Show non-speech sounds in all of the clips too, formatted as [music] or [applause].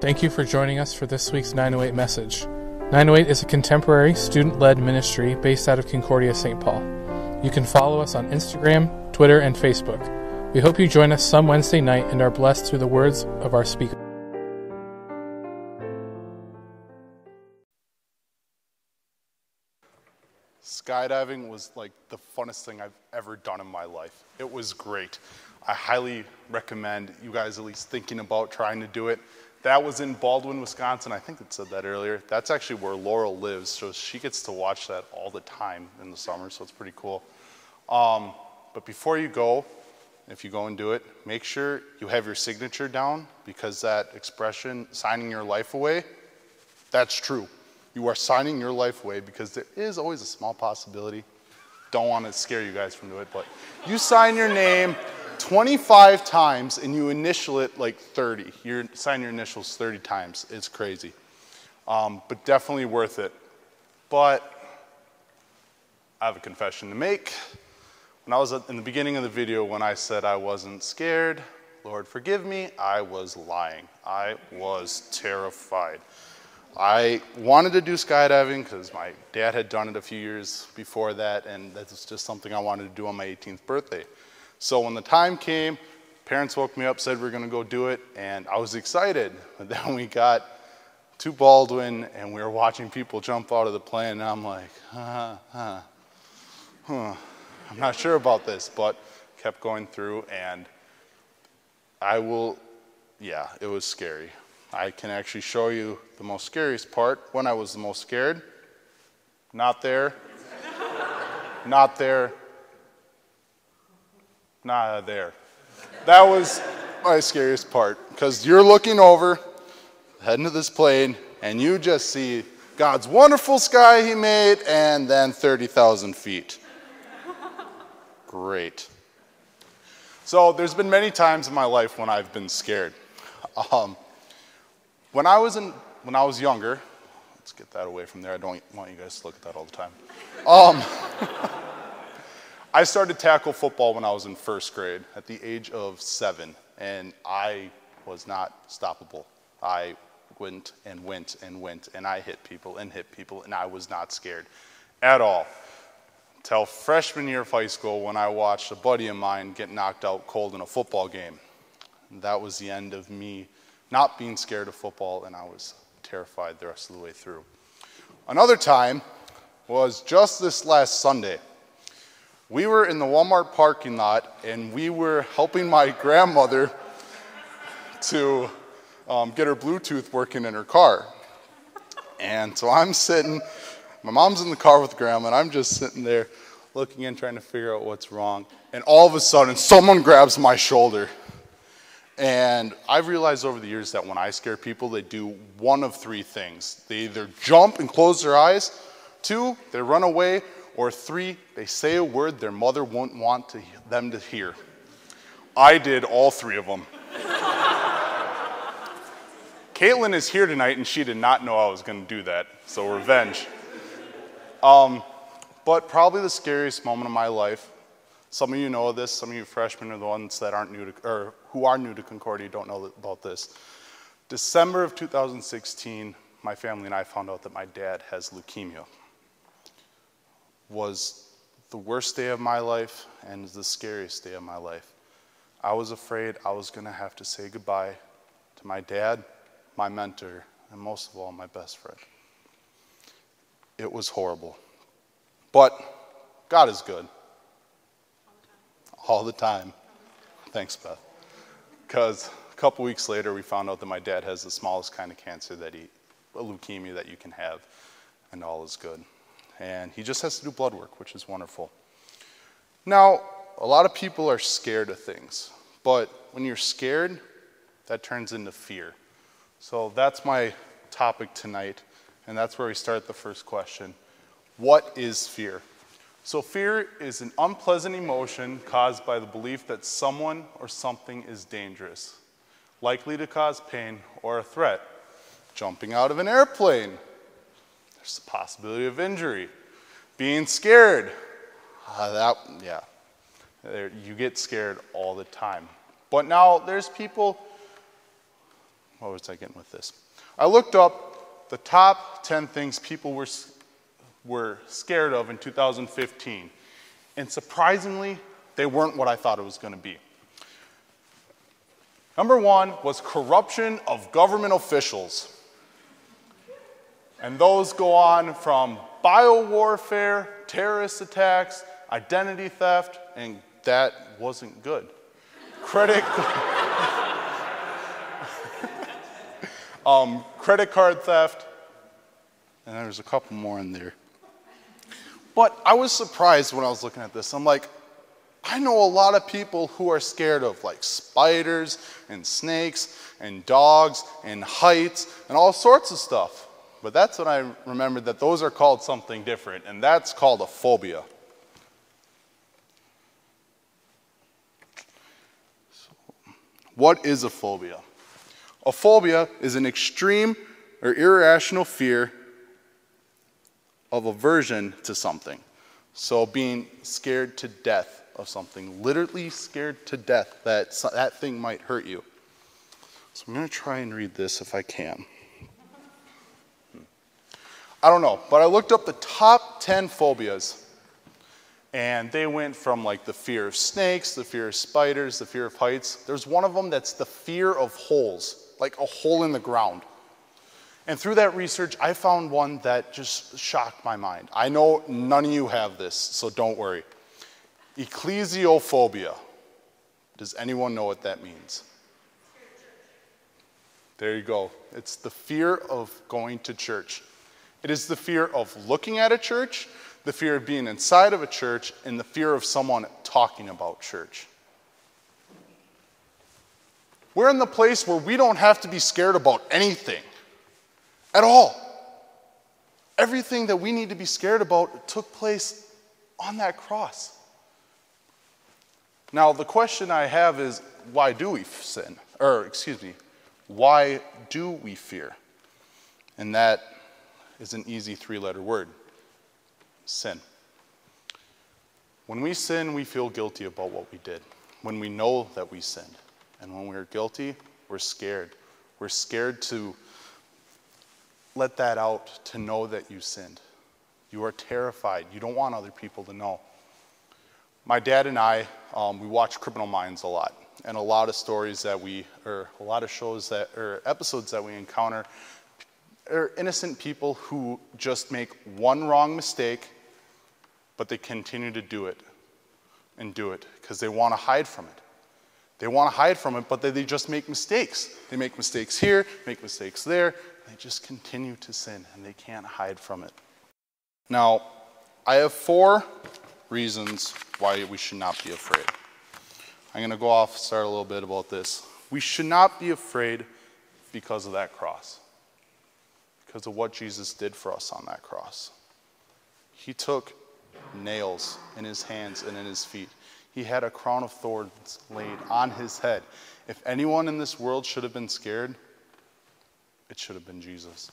Thank you for joining us for this week's 908 message. 908 is a contemporary, student led ministry based out of Concordia, St. Paul. You can follow us on Instagram, Twitter, and Facebook. We hope you join us some Wednesday night and are blessed through the words of our speaker. Skydiving was like the funnest thing I've ever done in my life. It was great. I highly recommend you guys at least thinking about trying to do it. That was in Baldwin, Wisconsin. I think it said that earlier. That's actually where Laurel lives, so she gets to watch that all the time in the summer, so it's pretty cool. Um, but before you go, if you go and do it, make sure you have your signature down because that expression, signing your life away, that's true. You are signing your life away because there is always a small possibility. Don't want to scare you guys from doing it, but you sign your name 25 times and you initial it like 30. You sign your initials 30 times. It's crazy. Um, but definitely worth it. But I have a confession to make. When I was in the beginning of the video, when I said I wasn't scared, Lord forgive me, I was lying. I was terrified. I wanted to do skydiving because my dad had done it a few years before that, and that was just something I wanted to do on my 18th birthday. So when the time came, parents woke me up, said we are going to go do it, and I was excited. But [laughs] then we got to Baldwin, and we were watching people jump out of the plane, and I'm like, huh, huh, huh. I'm not sure about this, but kept going through, and I will, yeah, it was scary. I can actually show you the most scariest part when I was the most scared. Not there. [laughs] not there. Not there. That was my scariest part because you're looking over, heading to this plane, and you just see God's wonderful sky He made and then 30,000 feet. Great. So there's been many times in my life when I've been scared. Um, when I was in, when I was younger, let's get that away from there. I don't want you guys to look at that all the time. Um, [laughs] I started tackle football when I was in first grade at the age of seven, and I was not stoppable. I went and went and went, and I hit people and hit people, and I was not scared at all. Till freshman year of high school when I watched a buddy of mine get knocked out cold in a football game. That was the end of me not being scared of football, and I was terrified the rest of the way through. Another time was just this last Sunday. We were in the Walmart parking lot, and we were helping my grandmother to um, get her Bluetooth working in her car. And so I'm sitting, my mom's in the car with grandma, and I'm just sitting there looking in, trying to figure out what's wrong. And all of a sudden, someone grabs my shoulder. And I've realized over the years that when I scare people, they do one of three things. They either jump and close their eyes, two, they run away, or three, they say a word their mother won't want to, them to hear. I did all three of them. Caitlin is here tonight, and she did not know I was going to do that, so revenge. Um, but probably the scariest moment of my life some of you know this, some of you freshmen are the ones that aren't new to, or who are new to Concordia don't know about this. December of 2016, my family and I found out that my dad has leukemia. Was the worst day of my life and the scariest day of my life. I was afraid I was going to have to say goodbye to my dad, my mentor, and most of all, my best friend. It was horrible. But God is good all the time. Thanks, Beth. Because a couple weeks later, we found out that my dad has the smallest kind of cancer that he, a leukemia that you can have, and all is good. And he just has to do blood work, which is wonderful. Now, a lot of people are scared of things, but when you're scared, that turns into fear. So that's my topic tonight, and that's where we start the first question What is fear? So, fear is an unpleasant emotion caused by the belief that someone or something is dangerous, likely to cause pain or a threat. Jumping out of an airplane, there's the possibility of injury. Being scared, uh, that, yeah, there, you get scared all the time. But now there's people what was I getting with this? I looked up the top 10 things people were, were scared of in 2015. And surprisingly, they weren't what I thought it was going to be. Number one was corruption of government officials. And those go on from biowarfare, terrorist attacks, identity theft, and that wasn't good. Credit, [laughs] um, credit card theft, and there's a couple more in there. But I was surprised when I was looking at this. I'm like, I know a lot of people who are scared of like spiders and snakes and dogs and heights and all sorts of stuff. But that's when I remembered that those are called something different, and that's called a phobia. So, what is a phobia? A phobia is an extreme or irrational fear of aversion to something. So, being scared to death of something, literally scared to death that that thing might hurt you. So, I'm going to try and read this if I can. I don't know, but I looked up the top 10 phobias, and they went from like the fear of snakes, the fear of spiders, the fear of heights. There's one of them that's the fear of holes, like a hole in the ground. And through that research, I found one that just shocked my mind. I know none of you have this, so don't worry. Ecclesiophobia. Does anyone know what that means? There you go. It's the fear of going to church. It is the fear of looking at a church, the fear of being inside of a church, and the fear of someone talking about church. We're in the place where we don't have to be scared about anything at all. Everything that we need to be scared about took place on that cross. Now, the question I have is why do we sin? Or, excuse me, why do we fear? And that is an easy three letter word sin. When we sin, we feel guilty about what we did. When we know that we sinned. And when we're guilty, we're scared. We're scared to let that out, to know that you sinned. You are terrified. You don't want other people to know. My dad and I, um, we watch Criminal Minds a lot. And a lot of stories that we, or a lot of shows that, or episodes that we encounter, are innocent people who just make one wrong mistake, but they continue to do it and do it because they want to hide from it. They want to hide from it, but they, they just make mistakes. They make mistakes here, make mistakes there. They just continue to sin and they can't hide from it. Now, I have four reasons why we should not be afraid. I'm going to go off, start a little bit about this. We should not be afraid because of that cross because of what Jesus did for us on that cross. He took nails in his hands and in his feet. He had a crown of thorns laid on his head. If anyone in this world should have been scared, it should have been Jesus.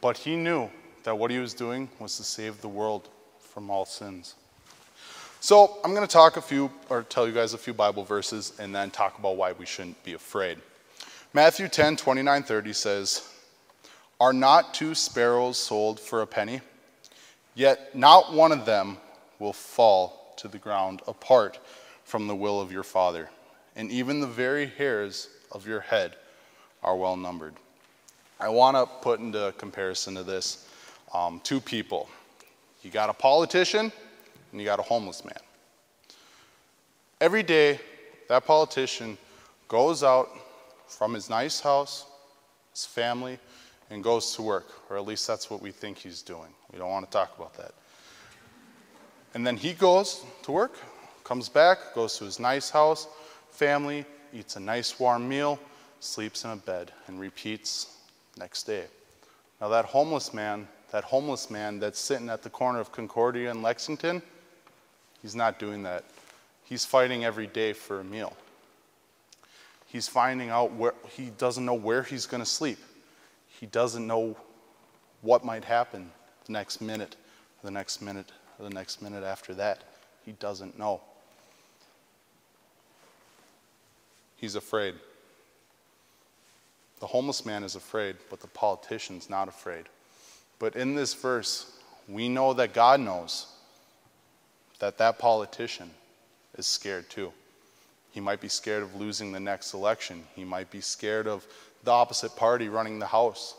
But he knew that what he was doing was to save the world from all sins. So I'm going to talk a few, or tell you guys a few Bible verses, and then talk about why we shouldn't be afraid. Matthew 10, 29, 30 says, are not two sparrows sold for a penny? Yet not one of them will fall to the ground apart from the will of your Father. And even the very hairs of your head are well numbered. I want to put into comparison to this um, two people. You got a politician and you got a homeless man. Every day, that politician goes out from his nice house, his family, and goes to work, or at least that's what we think he's doing. We don't want to talk about that. And then he goes to work, comes back, goes to his nice house, family, eats a nice warm meal, sleeps in a bed, and repeats next day. Now that homeless man, that homeless man that's sitting at the corner of Concordia and Lexington, he's not doing that. He's fighting every day for a meal. He's finding out where he doesn't know where he's going to sleep. He doesn't know what might happen the next minute, the next minute, the next minute after that. He doesn't know. He's afraid. The homeless man is afraid, but the politician's not afraid. But in this verse, we know that God knows that that politician is scared too. He might be scared of losing the next election. He might be scared of the opposite party running the House.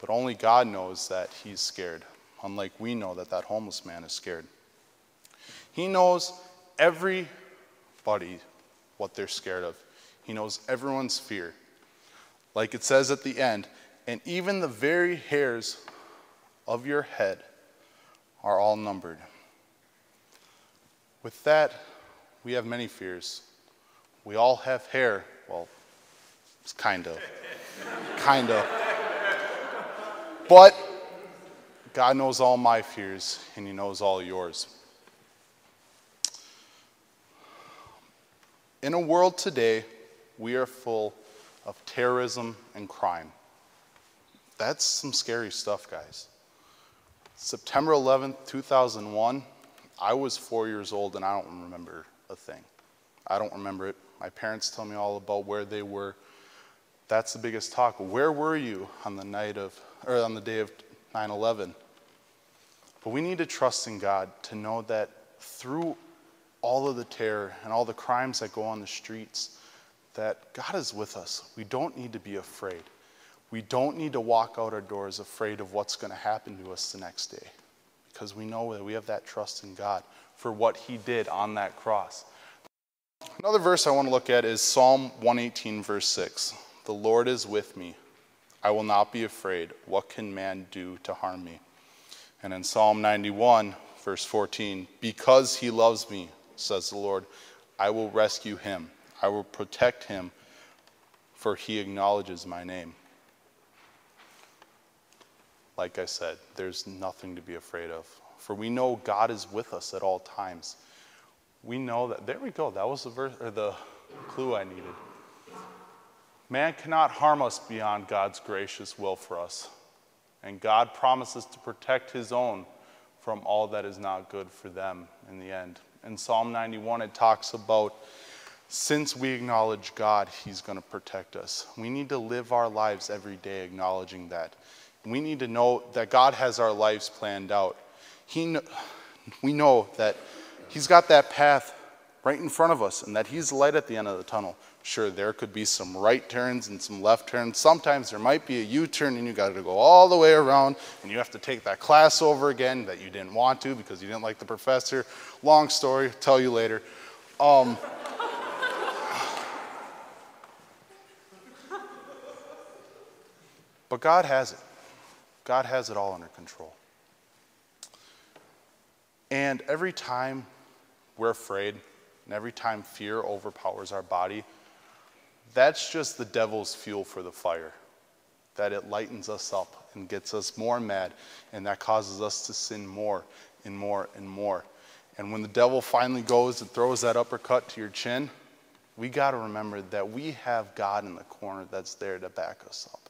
But only God knows that he's scared, unlike we know that that homeless man is scared. He knows everybody what they're scared of, He knows everyone's fear. Like it says at the end, and even the very hairs of your head are all numbered. With that, we have many fears. We all have hair. Well, it's kind of. kind of. But God knows all my fears, and He knows all yours. In a world today, we are full of terrorism and crime. That's some scary stuff, guys. September 11th, 2001, I was four years old and I don't remember a thing. I don't remember it. My parents tell me all about where they were. That's the biggest talk. Where were you on the night of, or on the day of 9 11? But we need to trust in God to know that through all of the terror and all the crimes that go on the streets, that God is with us. We don't need to be afraid. We don't need to walk out our doors afraid of what's going to happen to us the next day because we know that we have that trust in God for what He did on that cross. Another verse I want to look at is Psalm 118, verse 6. The Lord is with me. I will not be afraid. What can man do to harm me? And in Psalm 91, verse 14, because he loves me, says the Lord. I will rescue him, I will protect him, for he acknowledges my name. Like I said, there's nothing to be afraid of, for we know God is with us at all times. We know that. There we go. That was the verse or the clue I needed. Man cannot harm us beyond God's gracious will for us. And God promises to protect his own from all that is not good for them in the end in Psalm 91, it talks about since we acknowledge God, He's going to protect us. We need to live our lives every day acknowledging that. We need to know that God has our lives planned out. He, we know that He's got that path right in front of us and that He's light at the end of the tunnel. Sure, there could be some right turns and some left turns. Sometimes there might be a U turn and you got to go all the way around and you have to take that class over again that you didn't want to because you didn't like the professor. Long story, tell you later. Um, [sighs] but God has it. God has it all under control. And every time we're afraid, and every time fear overpowers our body, that's just the devil's fuel for the fire. That it lightens us up and gets us more mad, and that causes us to sin more and more and more. And when the devil finally goes and throws that uppercut to your chin, we got to remember that we have God in the corner that's there to back us up.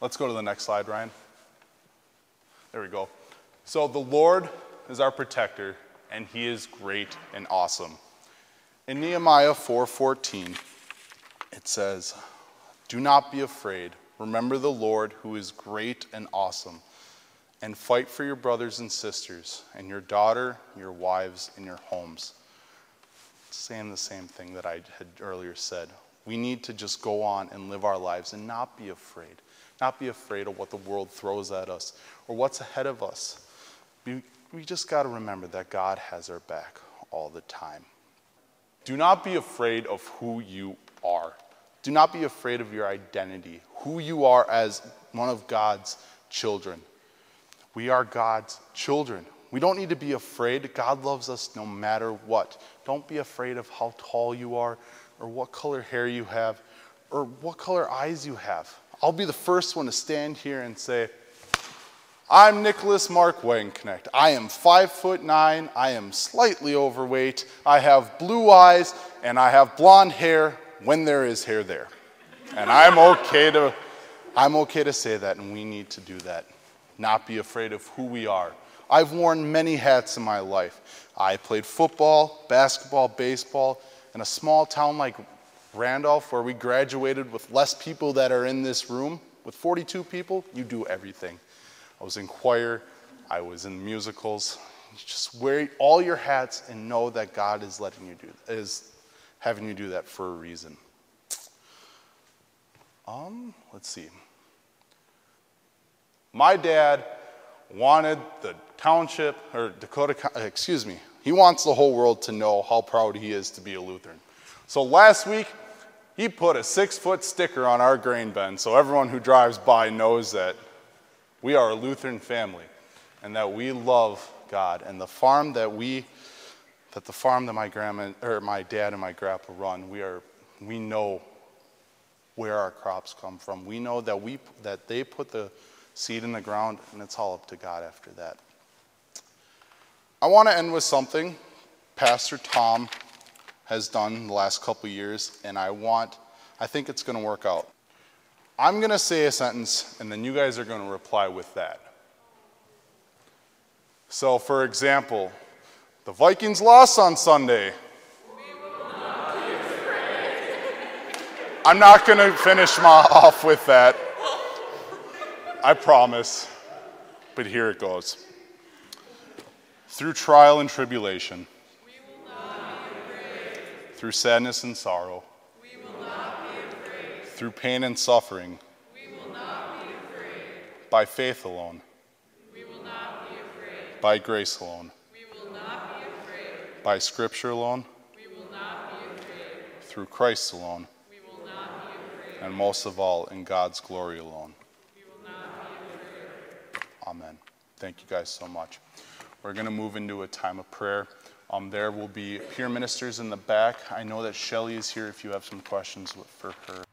Let's go to the next slide, Ryan. There we go. So the Lord is our protector, and he is great and awesome. In Nehemiah 4:14, it says, "Do not be afraid. Remember the Lord who is great and awesome, and fight for your brothers and sisters, and your daughter, your wives, and your homes." Saying the same thing that I had earlier said. We need to just go on and live our lives and not be afraid. Not be afraid of what the world throws at us or what's ahead of us. We, we just got to remember that God has our back all the time. Do not be afraid of who you are. Do not be afraid of your identity, who you are as one of God's children. We are God's children. We don't need to be afraid. God loves us no matter what. Don't be afraid of how tall you are, or what color hair you have, or what color eyes you have. I'll be the first one to stand here and say, I'm Nicholas Mark Wagenknecht. I am five foot nine. I am slightly overweight. I have blue eyes and I have blonde hair when there is hair there. And I'm okay to, I'm okay to say that, and we need to do that. not be afraid of who we are. I've worn many hats in my life. I played football, basketball, baseball in a small town like Randolph, where we graduated with less people that are in this room. With 42 people, you do everything. I was in choir, I was in musicals. Just wear all your hats and know that God is letting you do is having you do that for a reason. Um, let's see. My dad wanted the township or Dakota, excuse me, he wants the whole world to know how proud he is to be a Lutheran. So last week, he put a six foot sticker on our grain bin so everyone who drives by knows that we are a Lutheran family and that we love God. And the farm that we, that the farm that my grandma, or my dad and my grandpa run, we are, we know where our crops come from. We know that we, that they put the seed in the ground and it's all up to God after that. I want to end with something Pastor Tom has done the last couple years, and I want, I think it's to work out. I'm to say a sentence, and then you guys are to reply with that. So, for example, the Vikings lost on Sunday. I'm not going to finish my [laughs] off with that. I promise. But here it goes. Through trial and tribulation, through sadness and sorrow, We will not be afraid. through pain and suffering, We will not be afraid. by faith alone, We will not be afraid. by grace alone, We will not be afraid. by scripture alone, We will not be afraid. through Christ alone, We will not be afraid. and most of all, in God's glory alone. We will not be afraid. Amen. Thank you guys so much. We're going to move into a time of prayer. Um, there will be peer ministers in the back. I know that Shelly is here if you have some questions for her.